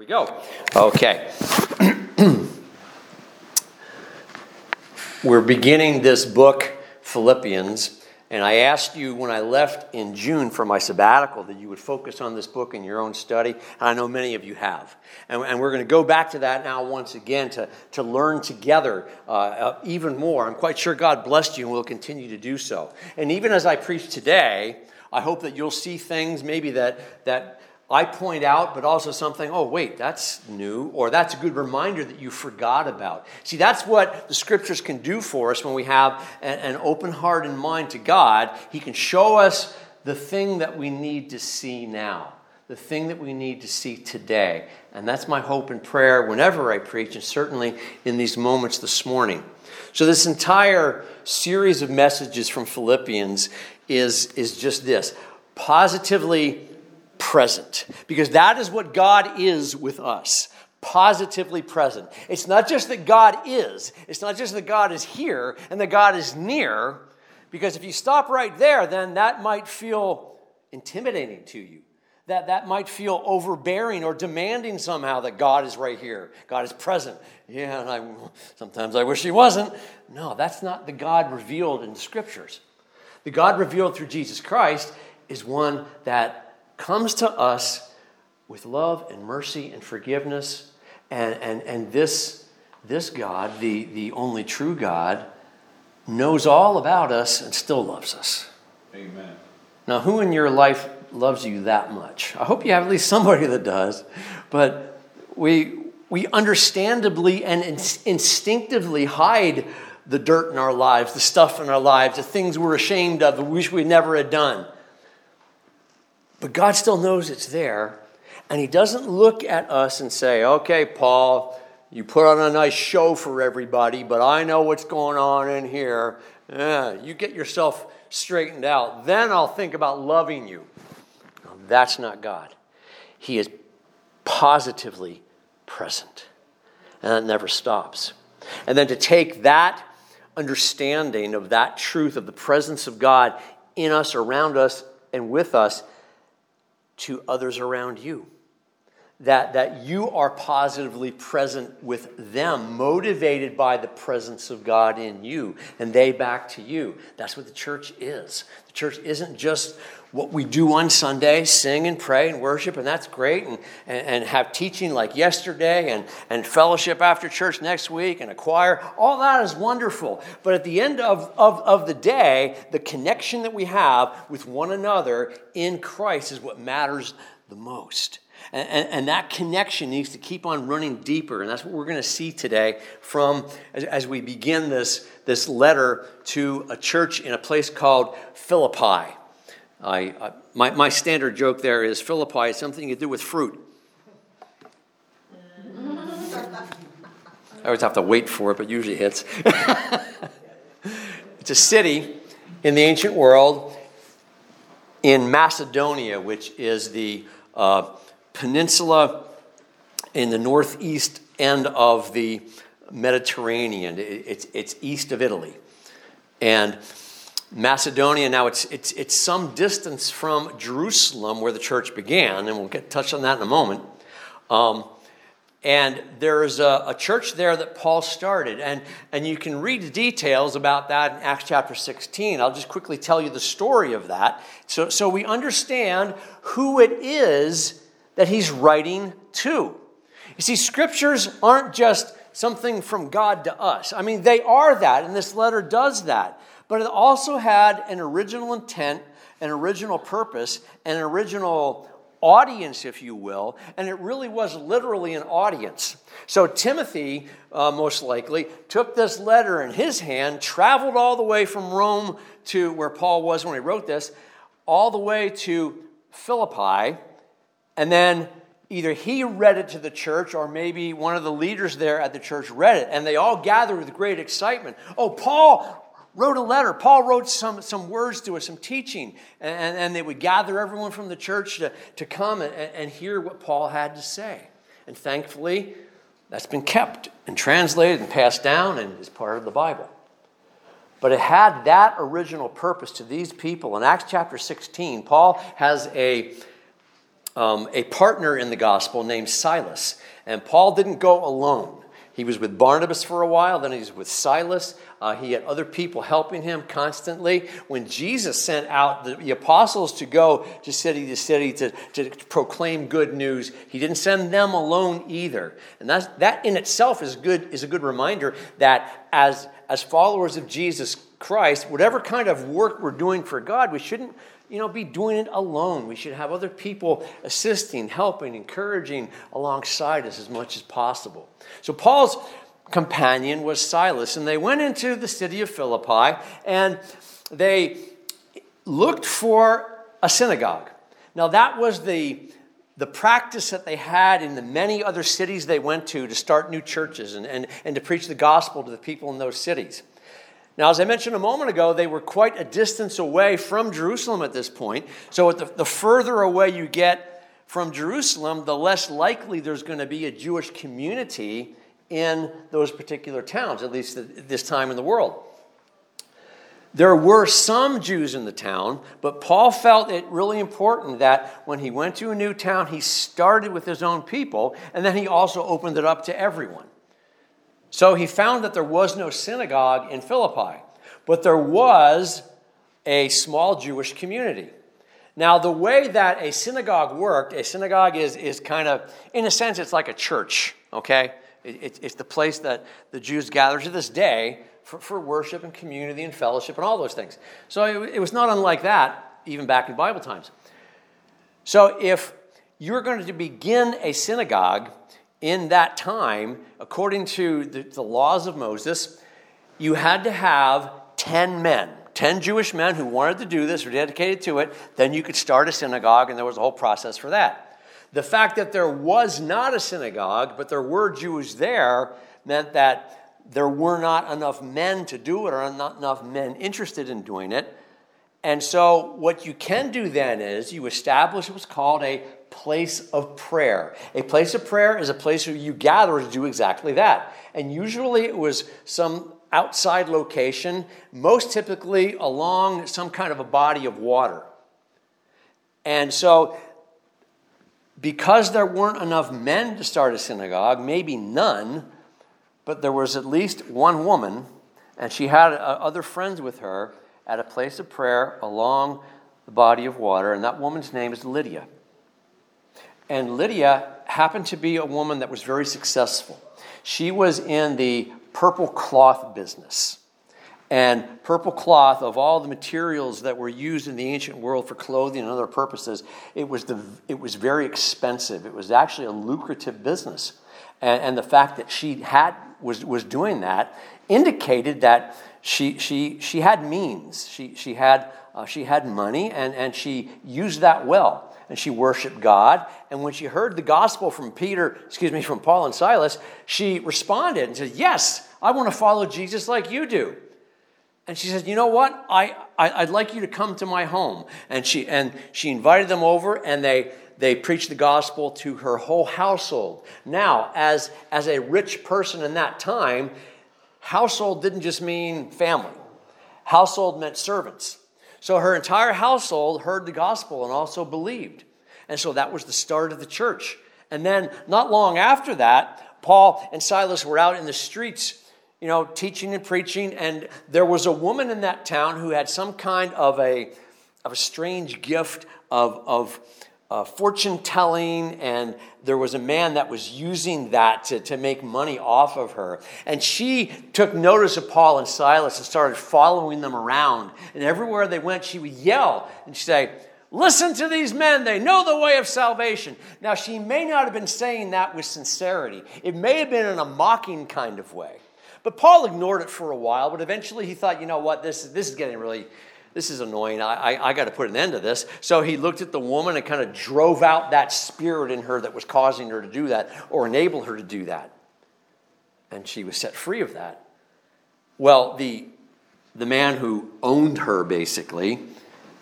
we go. Okay. We're beginning this book, Philippians, and I asked you when I left in June for my sabbatical that you would focus on this book in your own study, and I know many of you have. And, and we're going to go back to that now once again to, to learn together uh, uh, even more. I'm quite sure God blessed you and will continue to do so. And even as I preach today, I hope that you'll see things maybe that, that I point out, but also something, oh, wait, that's new, or that's a good reminder that you forgot about. See, that's what the scriptures can do for us when we have an, open heart and mind to God. He can show us the thing that we need to see now, the thing that we need to see today. And that's my hope and prayer whenever I preach, and certainly in these moments this morning. So, this entire series of messages from Philippians is, is just this positively present because that is what God is with us positively present. It's not just that God is, it's not just that God is here and that God is near, because if you stop right there, then that might feel intimidating to you. That, that might feel overbearing or demanding somehow that God is right here. God is present. Yeah, and I, sometimes I wish He wasn't. No, that's not the God revealed in the scriptures. The God revealed through Jesus Christ is one that comes to us with love and mercy and forgiveness. And, and, and this, this God, the, the only true God, knows all about us and still loves us. Amen. Now, who in your life loves you that much? I hope you have at least somebody that does. But we, we understandably and instinctively hide the dirt in our lives, the stuff in our lives, the things we're ashamed of, we wish we never had done. But God still knows it's there. And He doesn't look at us and say, okay, Paul, you put on a nice show for everybody, but I know what's going on in here. Yeah, you get yourself straightened out. Then I'll think about loving you. No, that's not God. He is positively present. And that never stops. And then to take that understanding of that truth of the presence of God in us, around us, and with us to others around you. That, that you are positively present with them, motivated by the presence of God in you, and they back to you. That's what the church is. The church isn't just what we do on Sunday, sing and pray and worship, and that's great, and, and, and, have teaching like yesterday, and, and fellowship after church next week, and a choir. All that is wonderful. But at the end of, of, of the day, the connection that we have with one another in Christ is what matters the most. And, and, and, that connection needs to keep on running deeper. And that's what we're going to see today from as, as, we begin this, this letter to a church in a place called Philippi. I, I, my, my standard joke there is Philippi is something you do with fruit. I always have to wait for it, but usually hits. it's a city in the ancient world in Macedonia, which is the uh, peninsula in the northeast end of the Mediterranean. It's, it's east of Italy. And Macedonia, now it's, it's, it's some distance from Jerusalem where the church began, and we'll get touch on that in a moment. Um, and there's a, a, church there that Paul started. And, and you can read the details about that in Acts chapter 16. I'll just quickly tell you the story of that so, so we understand who it is that he's writing to. You see, scriptures aren't just something from God to us. I mean, they are that, and this letter does that but it also had an original intent, an original purpose, an original audience, if you will, and it really was literally an audience. So Timothy, uh, most likely, took this letter in his hand, traveled all the way from Rome to where Paul was when he wrote this, all the way to Philippi, and then either he read it to the church or maybe one of the leaders there at the church read it, and they all gathered with great excitement. Oh, Paul wrote a letter. Paul wrote some, some words to us, some teaching, and, and they would gather everyone from the church to, to come and, and hear what Paul had to say. And thankfully, that's been kept and translated and passed down and is part of the Bible. But it had that original purpose to these people. In Acts chapter 16, Paul has a, um, a partner in the gospel named Silas. And Paul didn't go alone. He was with Barnabas for a while, then he's with Silas. Uh, he had other people helping him constantly. When Jesus sent out the, the, apostles to go to city to city to, to proclaim good news, he didn't send them alone either. And that's, that in itself is, good, is a good reminder that as, as followers of Jesus Christ, whatever kind of work we're doing for God, we shouldn't you know, be doing it alone. We should have other people assisting, helping, encouraging alongside us as much as possible. So Paul's companion was Silas, and they went into the city of Philippi and they looked for a synagogue. Now, that was the, the practice that they had in the many other cities they went to to start new churches and, and, and to preach the gospel to the people in those cities. Now, as I mentioned a moment ago, they were quite a distance away from Jerusalem at this point. So, the, the further away you get from Jerusalem, the less likely there's going to be a Jewish community in those particular towns, at least at this time in the world. There were some Jews in the town, but Paul felt it really important that when he went to a new town, he started with his own people, and then he also opened it up to everyone. So he found that there was no synagogue in Philippi, but there was a small Jewish community. Now, the way that a synagogue worked, a synagogue is, is kind of, in a sense, it's like a church, okay? It, it, it's the place that the Jews gather to this day for, for worship and community and fellowship and all those things. So it, it was not unlike that, even back in Bible times. So if you're going to begin a synagogue, in that time, according to the, the, laws of Moses, you had to have 10 men, 10 Jewish men who wanted to do this or dedicated to it. Then you could start a synagogue, and there was a whole process for that. The fact that there was not a synagogue, but there were Jews there, meant that there were not enough men to do it or not enough men interested in doing it. And so, what you can do then is you establish what's called a place of prayer. A place of prayer is a place where you gather to do exactly that. And usually it was some outside location, most typically along some kind of a body of water. And so, because there weren't enough men to start a synagogue, maybe none, but there was at least one woman, and she had uh, other friends with her at a place of prayer along the body of water, and that woman's name is Lydia. And Lydia happened to be a woman that was very successful. She was in the purple cloth business. And purple cloth, of all the materials that were used in the ancient world for clothing and other purposes, it was, the, it was very expensive. It was actually a lucrative business. And, and the fact that she had, was, was doing that indicated that she, she, she had means. She, she, had, uh, she had money, and, and she used that well and she worshiped God. And when she heard the gospel from Peter, excuse me, from Paul and Silas, she responded and said, Yes, I want to follow Jesus like you do. And she said, You know what? I, I, would like you to come to my home. And she, and she invited them over, and they, they preached the gospel to her whole household. Now, as, as a rich person in that time, household didn't just mean family, household meant servants. So her entire household heard the gospel and also believed. And so that was the start of the church. And then, not long after that, Paul and Silas were out in the streets, you know, teaching and preaching. And there was a woman in that town who had some kind of a, of a strange gift of, of uh, fortune telling, and there was a man that was using that to, to make money off of her. And she took notice of Paul and Silas and started following them around. And everywhere they went, she would yell and say, Listen to these men, they know the way of salvation. Now, she may not have been saying that with sincerity, it may have been in a mocking kind of way. But Paul ignored it for a while, but eventually he thought, you know what, this, this is getting really this is annoying. I, I, I got to put an end to this. So he looked at the woman and kind of drove out that spirit in her that was causing her to do that or enable her to do that. And she was set free of that. Well, the, the man who owned her basically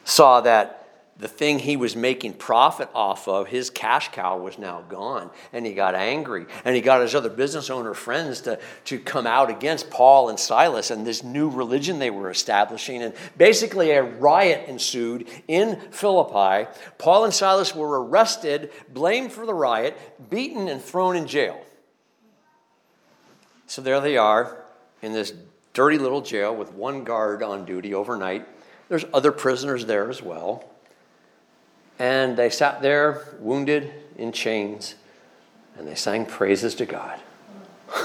saw that the thing he was making profit off of, his cash cow was now gone. And he got angry. And he got his other business owner friends to, to come out against Paul and Silas and this new religion they were establishing. And basically, a riot ensued in Philippi. Paul and Silas were arrested, blamed for the riot, beaten, and thrown in jail. So there they are in this dirty little jail with one guard on duty overnight. There's other prisoners there as well. And they sat there, wounded in chains, and they sang praises to God.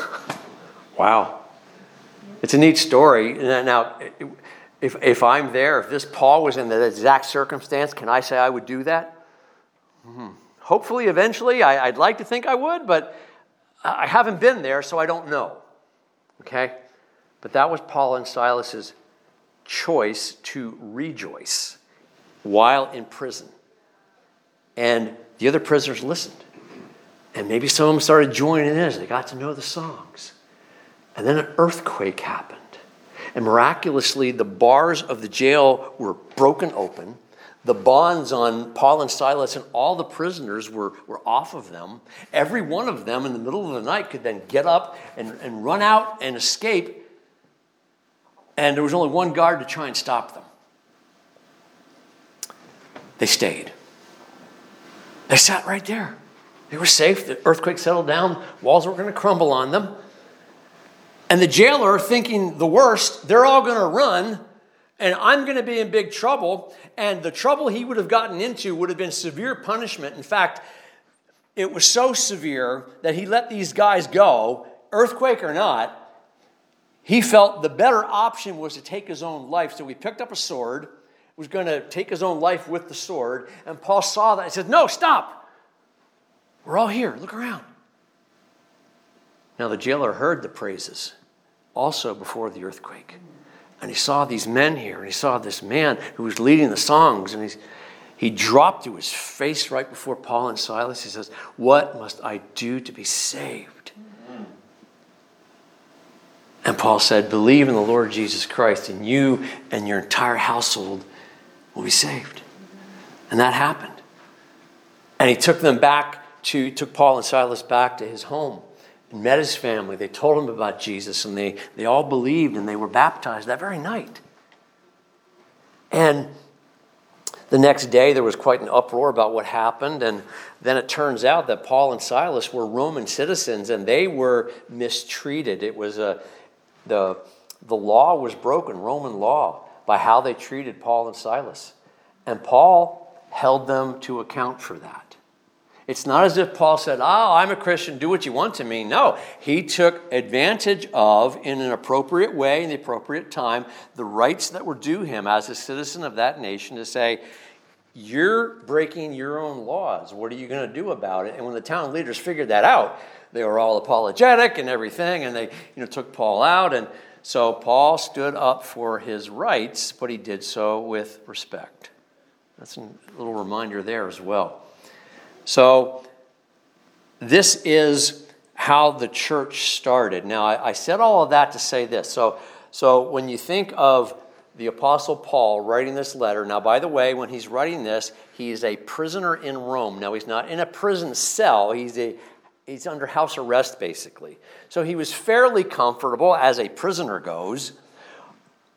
wow. It's a neat story. Now, if, if I'm there, if this Paul was in that exact circumstance, can I say I would do that? Hmm. Hopefully, eventually, I, I'd like to think I would, but I haven't been there, so I don't know. Okay? But that was Paul and Silas's choice to rejoice while in prison. And the other prisoners listened. And maybe some of them started joining in as they got to know the songs. And then an earthquake happened. And miraculously, the bars of the jail were broken open. The bonds on Paul and Silas and all the prisoners were, were off of them. Every one of them in the middle of the night could then get up and, and run out and escape. And there was only one guard to try and stop them. They stayed. They sat right there. They were safe. The earthquake settled down. Walls weren't going to crumble on them. And the jailer, thinking the worst, they're all going to run, and I'm going to be in big trouble. And the trouble he would have gotten into would have been severe punishment. In fact, it was so severe that he let these guys go, earthquake or not. He felt the better option was to take his own life. So he picked up a sword was going to take his own life with the sword. And Paul saw that and said, No, stop. We're all here. Look around. Now, the jailer heard the praises also before the earthquake. And he saw these men here, and he saw this man who was leading the songs, and he's, he dropped to his face right before Paul and Silas. He says, What must I do to be saved? And Paul said, Believe in the Lord Jesus Christ, and you and your entire household will be saved. And that happened. And he took them back to, took Paul and Silas back to his home and met his family. They told him about Jesus and they, they all believed and they were baptized that very night. And the next day, there was quite an uproar about what happened. And then it turns out that Paul and Silas were Roman citizens and they were mistreated. It was a, the, the law was broken, Roman law by how they treated Paul and Silas. And Paul held them to account for that. It's not as if Paul said, Oh, I'm a Christian, do what you want to me. No, he took advantage of, in an appropriate way, in the appropriate time, the rights that were due him as a citizen of that nation to say, You're breaking your own laws. What are you going to do about it? And when the town leaders figured that out, they were all apologetic and everything, and they you know, took Paul out. And so Paul stood up for his rights, but he did so with respect. That's a little reminder there as well. So, this is how the church started. Now, I, I, said all of that to say this. So, so, when you think of the Apostle Paul writing this letter, now, by the way, when he's writing this, he is a prisoner in Rome. Now, he's not in a prison cell, he's a he's under house arrest basically. So he was fairly comfortable as a prisoner goes,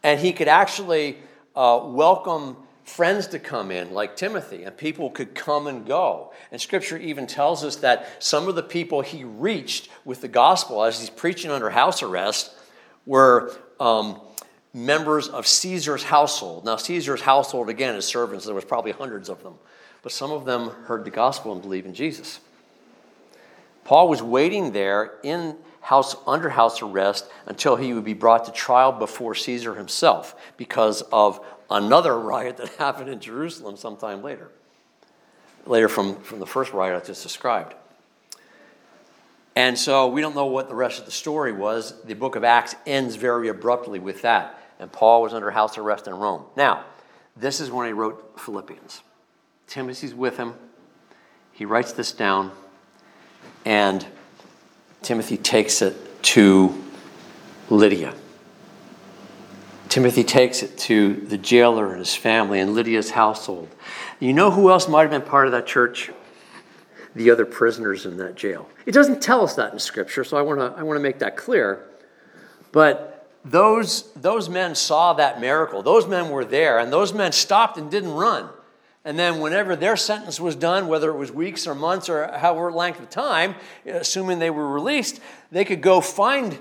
and he could actually uh, welcome friends to come in, like Timothy, and people could come and go. And scripture even tells us that some of the people he reached with the gospel as he's preaching under house arrest were. Um, members of Caesar's household. Now, Caesar's household, again, is servants. There was probably hundreds of them. But some of them heard the gospel and believed in Jesus. Paul was waiting there in house under house arrest until he would be brought to trial before Caesar himself because of another riot that happened in Jerusalem sometime later. Later from, from the first riot I just described. And so we don't know what the rest of the story was. The book of Acts ends very abruptly with that. And Paul was under house arrest in Rome. Now, this is when he wrote Philippians. Timothy's with him. He writes this down. And Timothy takes it to Lydia. Timothy takes it to the jailer and his family and Lydia's household. You know who else might have been part of that church? The other prisoners in that jail. It doesn't tell us that in Scripture, so I want to I want to make that clear. But those, those men saw that miracle. Those men were there, and those men stopped and didn't run. And then, whenever their sentence was done, whether it was weeks or months or however length of time, assuming they were released, they could go find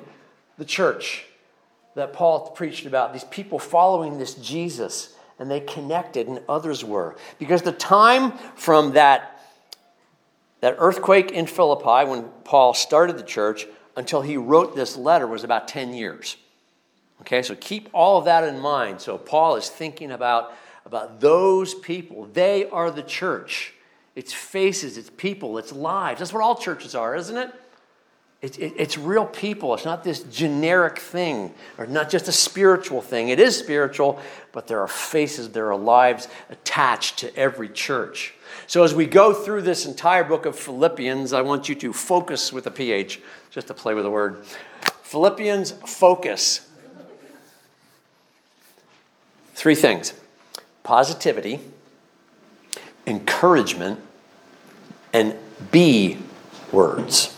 the church that Paul preached about, these people following this Jesus, and they connected, and others were. Because the time from that, that earthquake in Philippi, when Paul started the church, until he wrote this letter was about 10 years. Okay, so keep all of that in mind. So Paul is thinking about, about those people. They are the church. It's faces, it's people, it's lives. That's what all churches are, isn't it? It, it, it's real people. It's not this generic thing or not just a spiritual thing. It is spiritual, but there are faces, there are lives attached to every church. So as we go through this entire book of Philippians, I want you to focus with a PH, just to play with the word. Philippians, focus. Three things positivity, encouragement, and be words.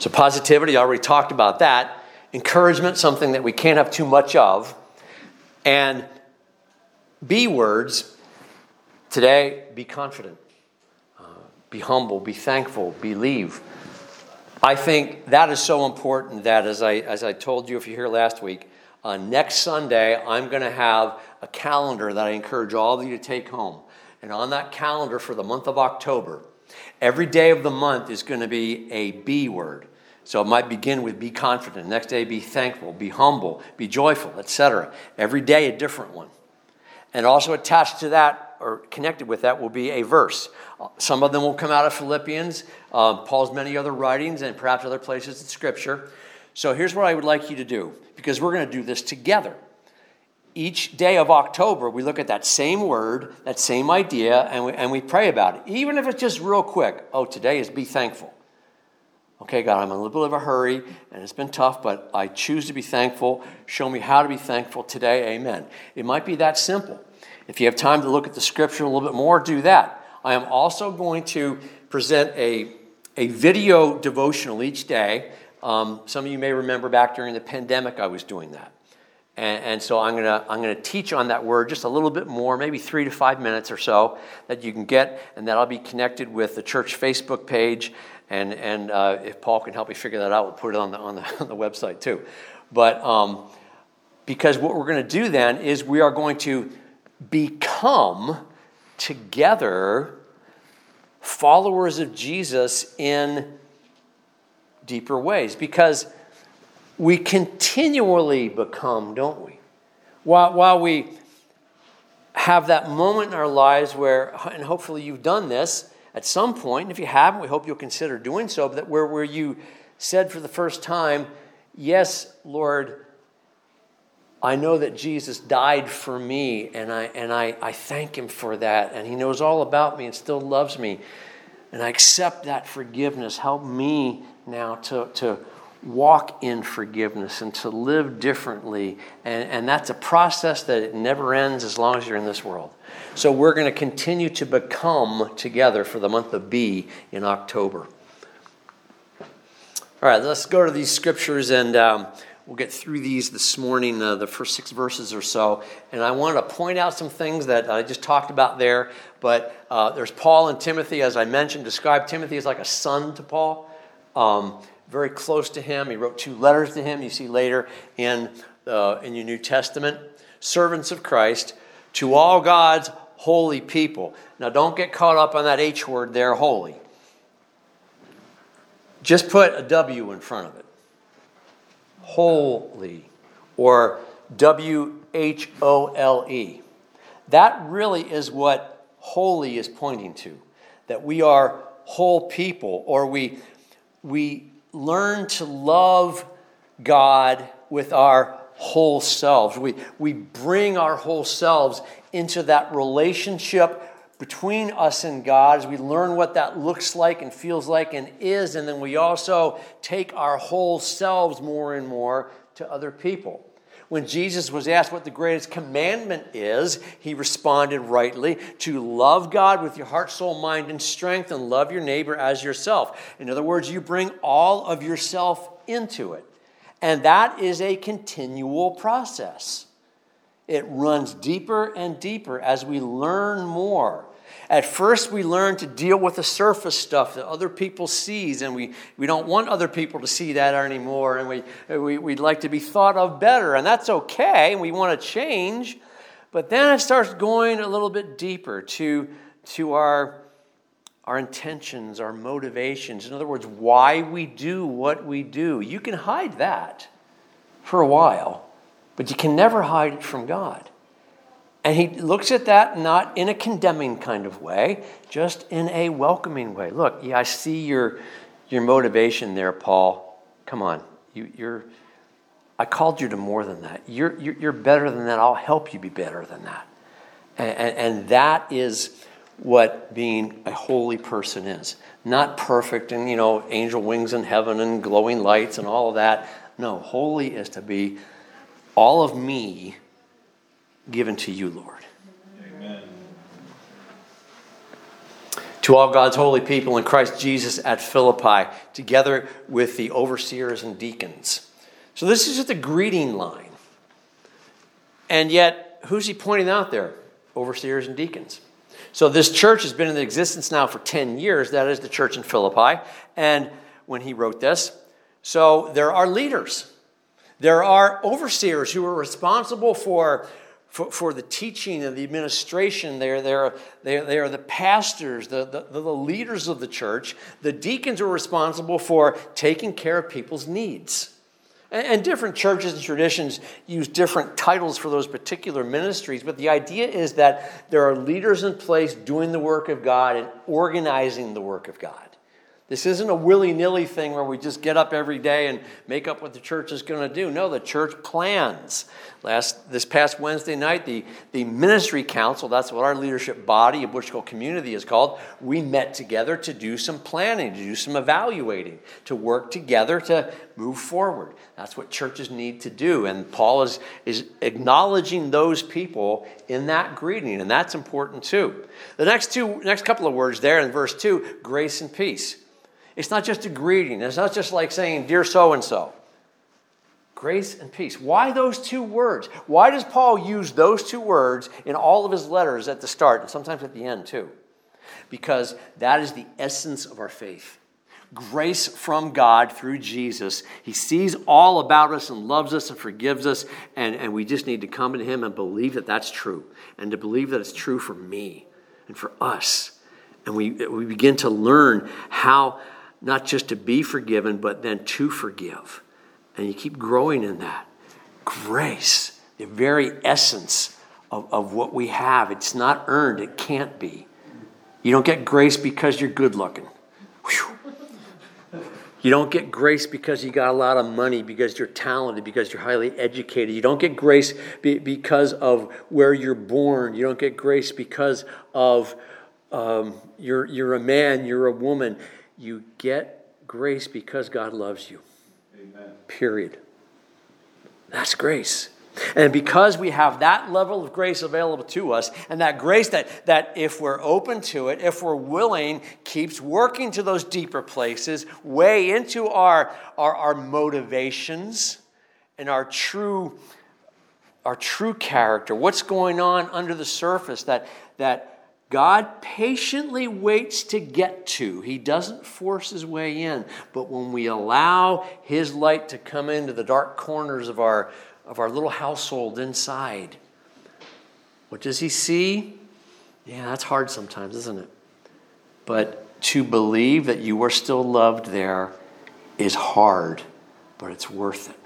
So, positivity, I already talked about that. Encouragement, something that we can't have too much of. And be words, today, be confident, uh, be humble, be thankful, believe. I think that is so important that, as I, as I told you if you're here last week, uh, next Sunday, I'm going to have a calendar that I encourage all of you to take home. And on that calendar for the month of October, every day of the month is going to be a B word. So it might begin with be confident. Next day, be thankful, be humble, be joyful, etc. Every day, a different one. And also attached to that, or connected with that, will be a verse. Some of them will come out of Philippians, uh, Paul's many other writings, and perhaps other places in Scripture. So here's what I would like you to do, because we're going to do this together. Each day of October, we look at that same word, that same idea, and we, and we pray about it. Even if it's just real quick. Oh, today is be thankful. Okay, God, I'm in a little bit of a hurry and it's been tough, but I choose to be thankful. Show me how to be thankful today. Amen. It might be that simple. If you have time to look at the scripture a little bit more, do that. I am also going to present a, a video devotional each day. Um, some of you may remember back during the pandemic, I was doing that. And, and so I'm going to I'm to teach on that word just a little bit more, maybe three to five minutes or so, that you can get, and that I'll be connected with the church Facebook page and, and uh, if Paul can help me figure that out, we'll put it on the, on the, on the website too. But um, because what we're going to do then is we are going to become together followers of Jesus in deeper ways. Because we continually become, don't we? While, while we have that moment in our lives where, and hopefully you've done this, at some point, if you haven't, we hope you'll consider doing so, but that where, where you said for the first time, Yes, Lord, I know that Jesus died for me, and, I, and I, I thank him for that, and he knows all about me and still loves me. And I accept that forgiveness. Help me now to, to walk in forgiveness and to live differently. And, and that's a process that it never ends as long as you're in this world. So we're going to continue to become together for the month of B in October. All right, let's go to these scriptures and um, we'll get through these this morning, uh, the first six verses or so. And I want to point out some things that I just talked about there. But uh, there's Paul and Timothy, as I mentioned, described Timothy as like a son to Paul, um, very close to him. He wrote two letters to him, you see later in, uh, in your New Testament. Servants of Christ to all God's holy people. Now, don't get caught up on that H word there, holy. Just put a W in front of it. Holy, or W H O L E. That really is what holy is pointing to. That we are whole people, or we, we learn to love God with our whole selves. We, we bring our whole selves into that relationship between us and God as we learn what that looks like and feels like and is. And then we also take our whole selves more and more to other people. When Jesus was asked what the greatest commandment is, he responded rightly to love God with your heart, soul, mind, and strength, and love your neighbor as yourself. In other words, you bring all of yourself into it. And that is a continual process. It runs deeper and deeper as we learn more at first, we learn to deal with the surface stuff that other people sees, and we, we don't want other people to see that anymore, and we, we, we'd like to be thought of better, and that's okay, and we want to change. But then it starts going a little bit deeper to, to our, our intentions, our motivations. In other words, why we do what we do. You can hide that for a while, but you can never hide it from God. And he looks at that not in a condemning kind of way, just in a welcoming way. Look, yeah, I see your, your motivation there, Paul. Come on. You, you're, I called you to more than that. You're, you're, you're better than that. I'll help you be better than that. And, and, and that is what being a holy person is. Not perfect and, you know, angel wings in heaven and glowing lights and all of that. No, holy is to be all of me given to you, Lord. Amen. To all God's holy people in Christ Jesus at Philippi, together with the overseers and deacons. So, this is just a greeting line. And yet, who's he pointing out there? Overseers and deacons. So, this church has been in existence now for 10 years. That is the church in Philippi. And when he wrote this, so there are leaders. There are overseers who are responsible for for, for the teaching and the administration. They're, they're, they're, they are the pastors, the, the, the leaders of the church. The deacons are responsible for taking care of people's needs. And, and different churches and traditions use different titles for those particular ministries, but the idea is that there are leaders in place doing the work of God and organizing the work of God. This isn't a willy nilly thing where we just get up every day and make up what the church is going to do. No, the church plans. Last, this past Wednesday night, the, the ministry council, that's what our leadership body, a Bushkill community is called, we met together to do some planning, to do some evaluating, to work together to move forward. That's what churches need to do. And Paul is, is acknowledging those people in that greeting, and that's important too. The next two, next couple of words there in verse 2 grace and peace. It's not just a greeting, it's not just like saying, Dear so and so. Grace and peace. Why those two words? Why does Paul use those two words in all of his letters at the start and sometimes at the end too? Because that is the essence of our faith. Grace from God through Jesus. He sees all about us and loves us and forgives us, and, and we just need to come to Him and believe that that's true, and to believe that it's true for me and for us. And we, we begin to learn how not just to be forgiven, but then to forgive. And you keep growing in that. Grace, the very essence of, of what we have. It's not earned, it can't be. You don't get grace because you're good looking. Whew. You don't get grace because you got a lot of money, because you're talented, because you're highly educated. You don't get grace be, because of where you're born. You don't get grace because of um, you're, you're a man, you're a woman. You get grace because God loves you. Amen. Period. That's grace. And because we have that level of grace available to us, and that grace that, that if we're open to it, if we're willing, keeps working to those deeper places, way into our, our, our motivations and our true, our true character, what's going on under the surface that, that God patiently waits to get to. He doesn't force his way in. But when we allow his light to come into the dark corners of our, of our little household inside, what does he see? Yeah, that's hard sometimes, isn't it? But to believe that you are still loved there is hard, but it's worth it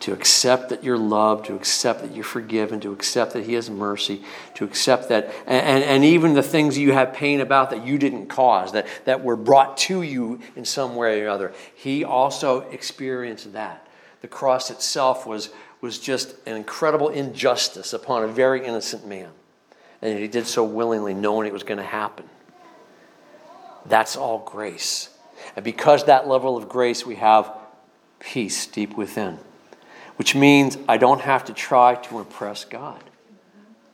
to accept that you're loved, to accept that you're forgiven, to accept that He has mercy, to accept that, and, and even the things you have pain about that you didn't cause, that, that were brought to you in some way or other. He also experienced that. The cross itself was, was just an incredible injustice upon a very innocent man. And He did so willingly, knowing it was going to happen. That's all grace. And because that level of grace, we have peace deep within. Which means I don't have to try to impress God.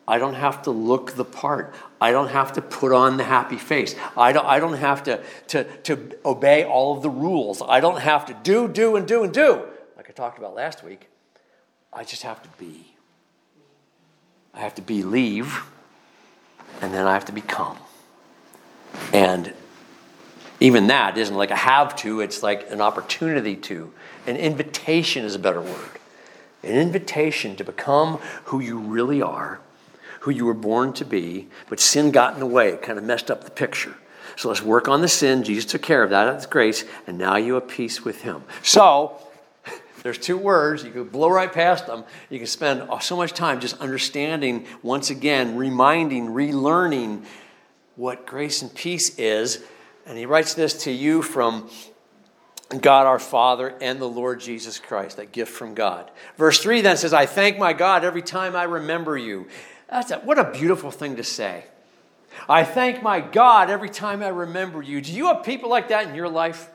I don't have to look the part. I don't have to put on the happy face. I don't, I don't have to, to, to obey all of the rules. I don't have to do, do, and do, and do, like I talked about last week. I just have to be. I have to believe, and then I have to become. And even that isn't like a have to, it's like an opportunity to. An invitation is a better word. An invitation to become who you really are who you were born to be, but sin got in the way. It kind of messed up the picture. So let's work on the sin. Jesus took care of that. That's grace. And now you have peace with him. So there's two words. You can blow right past them. You can spend so much time just understanding, once again, reminding, relearning what grace and peace is. And he writes this to you from God our Father and the Lord Jesus Christ, that gift from God. Verse 3 then says, I thank my God every time I remember you. That's a, what a beautiful thing to say. I thank my God every time I remember you. Do you have people like that in your life?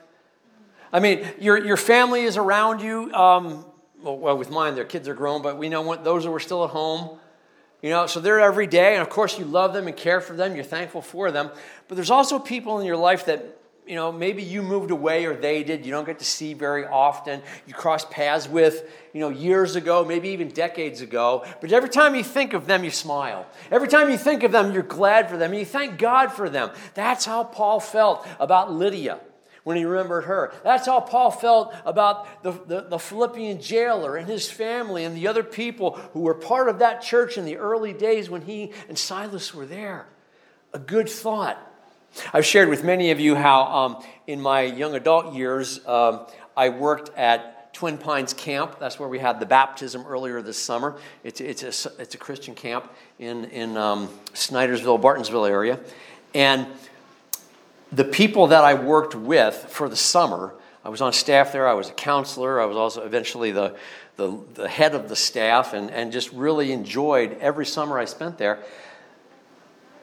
I mean, your, your family is around you. Um, well, well, with mine, their kids are grown, but we know what, those who are still at home. You know, so they're every day, and of course, you love them and care for them. You're thankful for them. But there's also people in your life that you know, maybe you moved away or they did, you don't get to see very often. You cross paths with, you know, years ago, maybe even decades ago. But every time you think of them, you smile. Every time you think of them, you're glad for them and you thank God for them. That's how Paul felt about Lydia when he remembered her. That's how Paul felt about the, the, the, Philippian jailer and his family and the other people who were part of that church in the early days when he and Silas were there. A good thought. I've shared with many of you how um, in my young adult years, um, I worked at Twin Pines Camp. That's where we had the baptism earlier this summer. It's, it's, a, it's a Christian camp in, in um, Snydersville, Bartonsville area. And the people that I worked with for the summer, I was on staff there, I was a counselor, I was also eventually the, the, the head of the staff, and, and just really enjoyed every summer I spent there.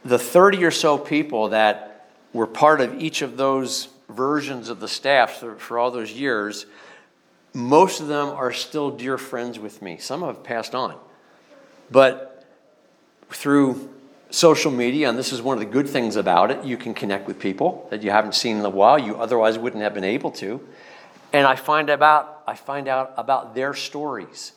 The 30 or so people that were part of each of those versions of the staff for, for all those years, most of them are still dear friends with me. Some have passed on. But through social media, and this is one of the good things about it, you can connect with people that you haven't seen in a while, you otherwise wouldn't have been able to. And I find about I find out about their stories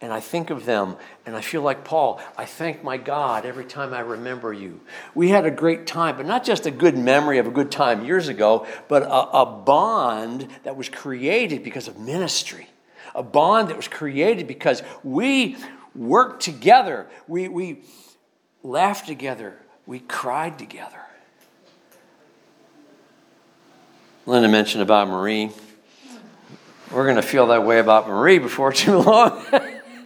and I think of them and I feel like Paul, I thank my God every time I remember you. We had a great time, but not just a good memory of a good time years ago, but a, a bond that was created because of ministry. A bond that was created because we worked together, we, we laughed together, we cried together. Linda mentioned about Marie. We're going to feel that way about Marie before too long.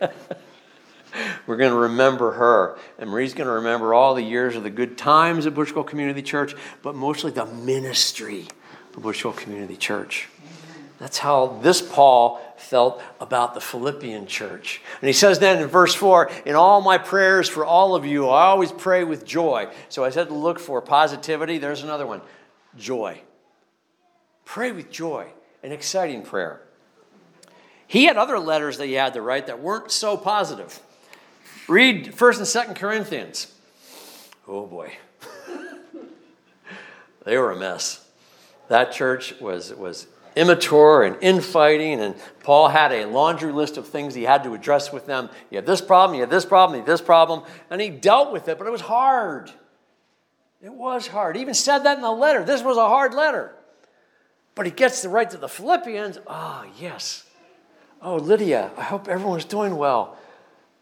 We're going to remember her. And Marie's going to remember all the years of the good times at Bushville Community Church, but mostly the ministry of Bushville Community Church. That's how this Paul felt about the Philippian church. And he says then in verse 4 In all my prayers for all of you, I always pray with joy. So I said to look for positivity. There's another one joy. Pray with joy, an exciting prayer. He had other letters that he had to write that weren't so positive. Read 1st and 2nd Corinthians. Oh boy. they were a mess. That church was, was immature and infighting, and Paul had a laundry list of things he had to address with them. You have this problem, you have this problem, you have this problem, and he dealt with it, but it was hard. It was hard. He even said that in the letter. This was a hard letter. But he gets to write to the Philippians. Ah, oh, yes. Oh, Lydia, I hope everyone's doing well.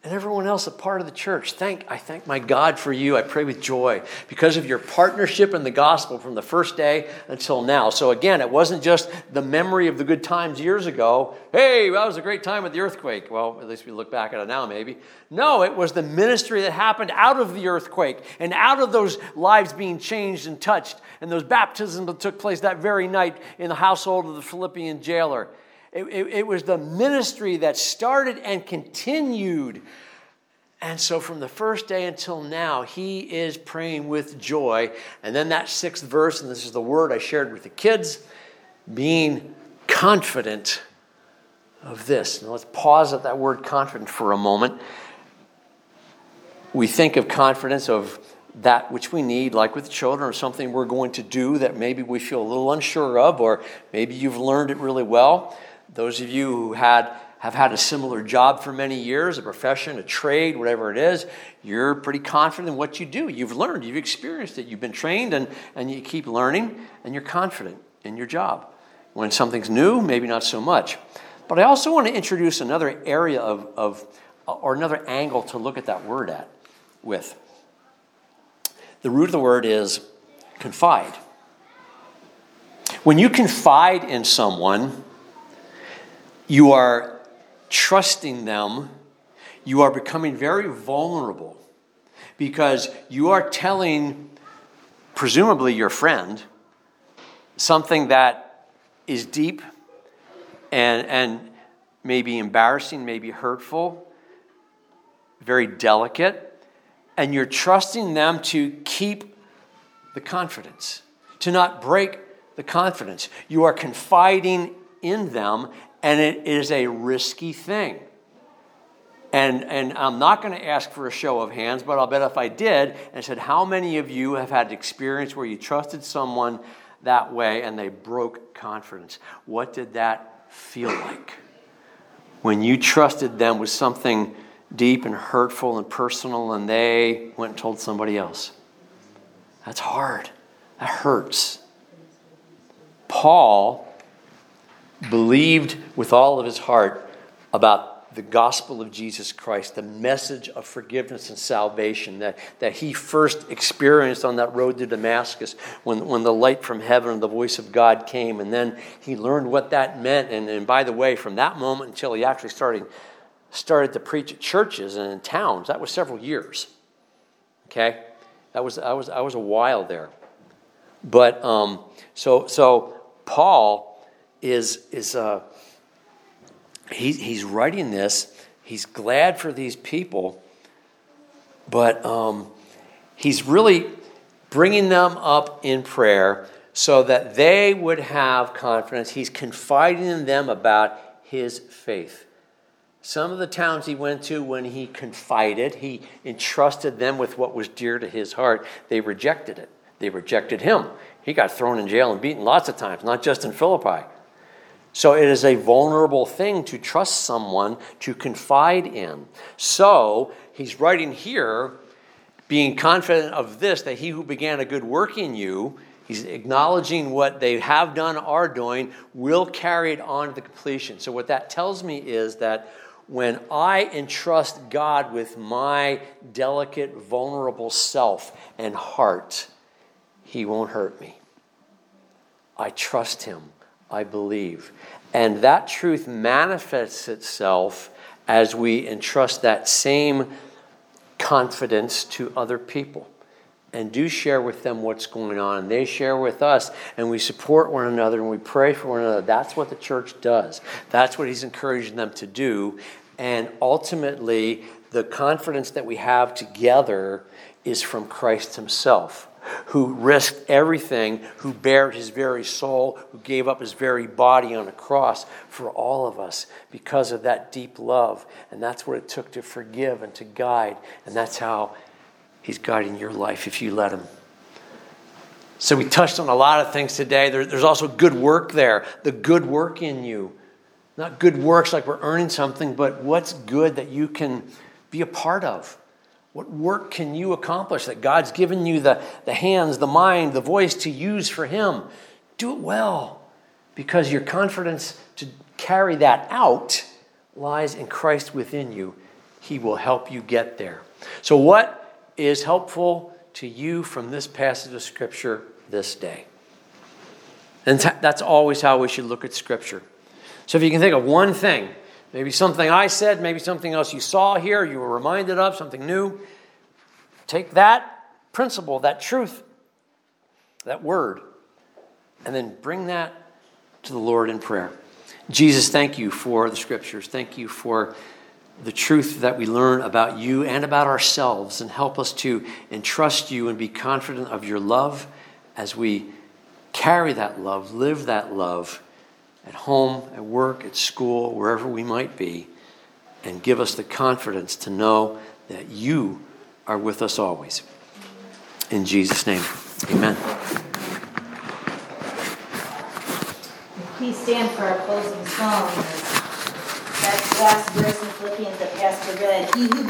And everyone else a part of the church. Thank I thank my God for you. I pray with joy because of your partnership in the gospel from the first day until now. So again, it wasn't just the memory of the good times years ago. Hey, that was a great time with the earthquake. Well, at least we look back at it now, maybe. No, it was the ministry that happened out of the earthquake and out of those lives being changed and touched, and those baptisms that took place that very night in the household of the Philippian jailer. It, it, it was the ministry that started and continued. And so, from the first day until now, he is praying with joy. And then that sixth verse, and this is the word I shared with the kids being confident of this. Now let's pause at that word confident for a moment. We think of confidence of that which we need, like with children, or something we're going to do that maybe we feel a little unsure of, or maybe you've learned it really well. Those of you who had have had a similar job for many years, a profession, a trade, whatever it is, you're pretty confident in what you do. You've learned, you've experienced it, you've been trained, and, and you keep learning, and you're confident in your job. When something's new, maybe not so much. But I also want to introduce another area of, of or another angle to look at that word at with. The root of the word is confide. When you confide in someone, you are trusting them, you are becoming very vulnerable because you are telling, presumably, your friend something that is deep and, and maybe embarrassing, maybe hurtful, very delicate and you're trusting them to keep the confidence, to not break the confidence. You are confiding in them, and it is a risky thing. And, and I'm not going to ask for a show of hands, but I'll bet if I did and said, How many of you have had experience where you trusted someone that way and they broke confidence? What did that feel like? When you trusted them with something deep and hurtful and personal, and they went and told somebody else. That's hard. That hurts. Paul believed with all of his heart about the gospel of Jesus Christ, the message of forgiveness and salvation that, that he first experienced on that road to Damascus when, when the light from heaven and the voice of God came. And then he learned what that meant. And, and by the way, from that moment until he actually started started to preach at churches and in towns. That was several years. Okay, that was I was I was a while there, but um, so so Paul is is uh, he, he's writing this. He's glad for these people, but um, he's really bringing them up in prayer so that they would have confidence. He's confiding in them about his faith. Some of the towns he went to, when he confided, he entrusted them with what was dear to his heart, they rejected it. They rejected him. He got thrown in jail and beaten lots of times, not just in Philippi. So it is a vulnerable thing to trust someone to confide in. So he's writing here, being confident of this, that he who began a good work in you, he's acknowledging what they have done, are doing, will carry it on to completion. So what that tells me is that when I entrust God with my delicate, vulnerable self and heart, He won't hurt me. I trust Him. I believe. And that truth manifests itself as we entrust that same confidence to other people and do share with them what's going on. And they share with us, and we support one another and we pray for one another. That's what the church does. That's what he's encouraging them to do. And ultimately, the confidence that we have together is from Christ Himself, who risked everything, who bared His very soul, who gave up His very body on a cross for all of us because of that deep love. And that's what it took to forgive and to guide. And that's how He's guiding your life if you let Him. So, we touched on a lot of things today. There, there's also good work there, the good work in you. Not good works like we're earning something, but what's good that you can be a part of? What work can you accomplish that God's given you the, the hands, the mind, the voice to use for Him? Do it well because your confidence to carry that out lies in Christ within you. He will help you get there. So, what is helpful to you from this passage of Scripture this day? And that's always how we should look at Scripture. So if you can think of one thing, maybe something I said, maybe something else you saw here, you were reminded of, something new, take that principle, that truth, that word, and then bring that to the Lord in prayer. Jesus, thank you for the scriptures. Thank you for the truth that we learn about you and about ourselves, and help us to entrust you and be confident of your love as we carry that love, live that love at home, at work, at school, wherever we might be, and give us the confidence to know that you are with us always. In Jesus' name, amen. Please stand for our closing song. That last verse in Philippians that Pastor read. He who